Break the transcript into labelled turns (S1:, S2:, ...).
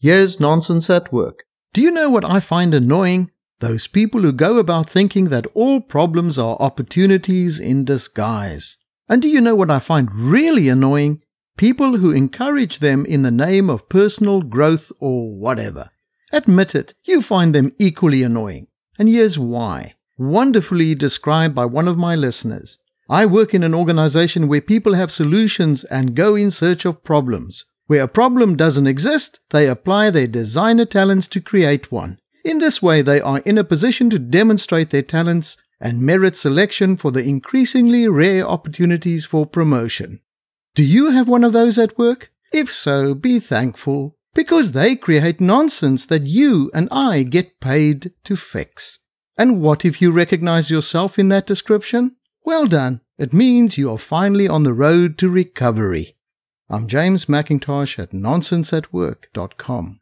S1: Here's nonsense at work. Do you know what I find annoying? Those people who go about thinking that all problems are opportunities in disguise. And do you know what I find really annoying? People who encourage them in the name of personal growth or whatever. Admit it, you find them equally annoying. And here's why. Wonderfully described by one of my listeners. I work in an organization where people have solutions and go in search of problems. Where a problem doesn't exist, they apply their designer talents to create one. In this way, they are in a position to demonstrate their talents and merit selection for the increasingly rare opportunities for promotion. Do you have one of those at work? If so, be thankful, because they create nonsense that you and I get paid to fix. And what if you recognize yourself in that description? Well done. It means you are finally on the road to recovery. I'm James McIntosh at nonsenseatwork.com.